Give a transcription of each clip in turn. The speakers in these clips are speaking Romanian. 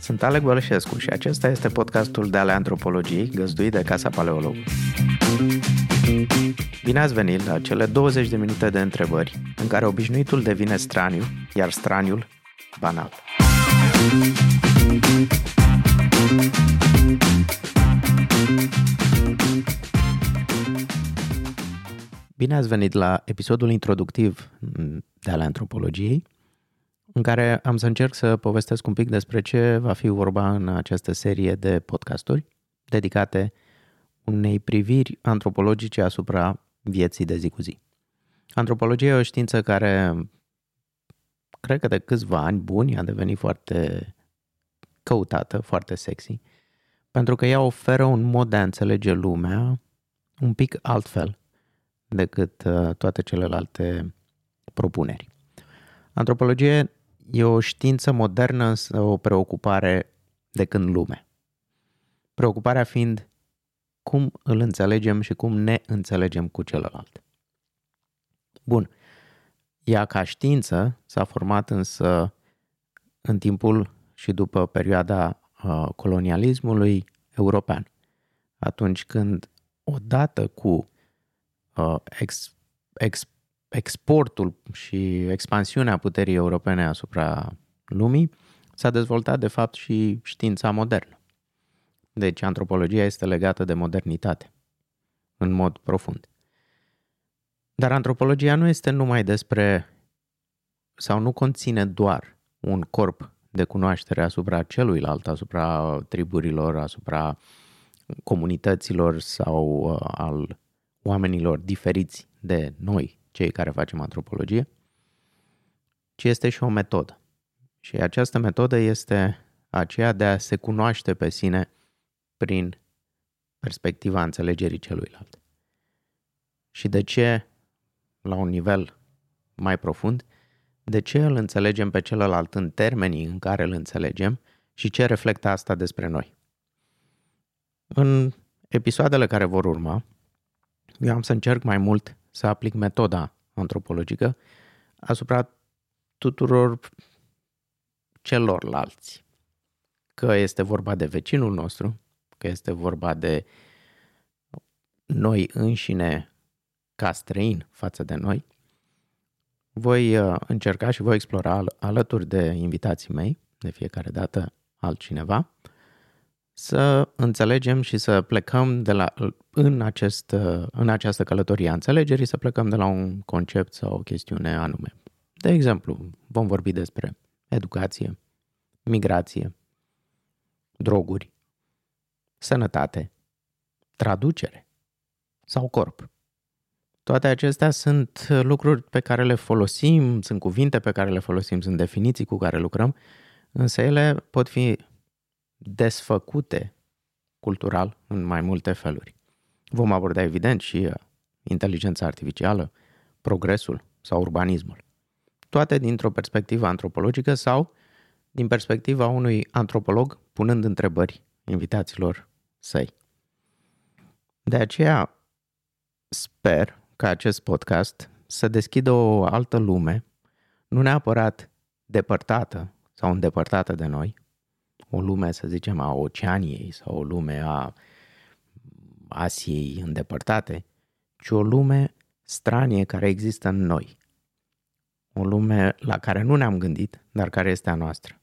Sunt Alec Bălășescu și acesta este podcastul de ale antropologiei găzduit de Casa Paleolog. Bine ați venit la cele 20 de minute de întrebări în care obișnuitul devine straniu, iar straniul banal. Bine ați venit la episodul introductiv de ale antropologiei, în care am să încerc să povestesc un pic despre ce va fi vorba în această serie de podcasturi dedicate unei priviri antropologice asupra vieții de zi cu zi. Antropologia e o știință care, cred că de câțiva ani buni, a devenit foarte căutată, foarte sexy, pentru că ea oferă un mod de a înțelege lumea un pic altfel decât uh, toate celelalte propuneri. Antropologia e o știință modernă, o preocupare de când lume. Preocuparea fiind cum îl înțelegem și cum ne înțelegem cu celălalt. Bun. Ea ca știință s-a format însă în timpul și după perioada uh, colonialismului european. Atunci când odată cu uh, ex, ex, exportul și expansiunea puterii europene asupra lumii, s-a dezvoltat de fapt și știința modernă. Deci antropologia este legată de modernitate, în mod profund. Dar antropologia nu este numai despre sau nu conține doar un corp de cunoaștere asupra celuilalt, asupra triburilor, asupra comunităților sau uh, al oamenilor diferiți de noi, cei care facem antropologie, ci este și o metodă. Și această metodă este aceea de a se cunoaște pe sine prin perspectiva înțelegerii celuilalt. Și de ce, la un nivel mai profund, de ce îl înțelegem pe celălalt în termenii în care îl înțelegem și ce reflectă asta despre noi. În episoadele care vor urma, eu am să încerc mai mult să aplic metoda antropologică asupra tuturor celorlalți. Că este vorba de vecinul nostru, că este vorba de noi înșine ca străin față de noi, voi uh, încerca și voi explora alături de invitații mei, de fiecare dată altcineva, să înțelegem și să plecăm de la, în, acest, uh, în această călătorie a înțelegerii, să plecăm de la un concept sau o chestiune anume. De exemplu, vom vorbi despre educație, migrație, droguri, sănătate, traducere sau corp. Toate acestea sunt lucruri pe care le folosim, sunt cuvinte pe care le folosim, sunt definiții cu care lucrăm, însă ele pot fi desfăcute cultural în mai multe feluri. Vom aborda evident și uh, inteligența artificială, progresul sau urbanismul. Toate dintr-o perspectivă antropologică sau din perspectiva unui antropolog punând întrebări invitaților săi. De aceea sper ca acest podcast să deschidă o altă lume, nu neapărat depărtată sau îndepărtată de noi, o lume, să zicem, a Oceaniei sau o lume a Asiei îndepărtate, ci o lume stranie care există în noi. O lume la care nu ne-am gândit, dar care este a noastră.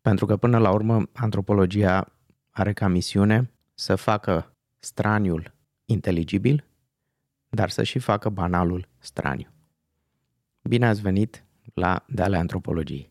Pentru că, până la urmă, antropologia are ca misiune să facă straniul inteligibil dar să și facă banalul straniu. Bine ați venit la Deale Antropologiei!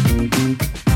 Thank you.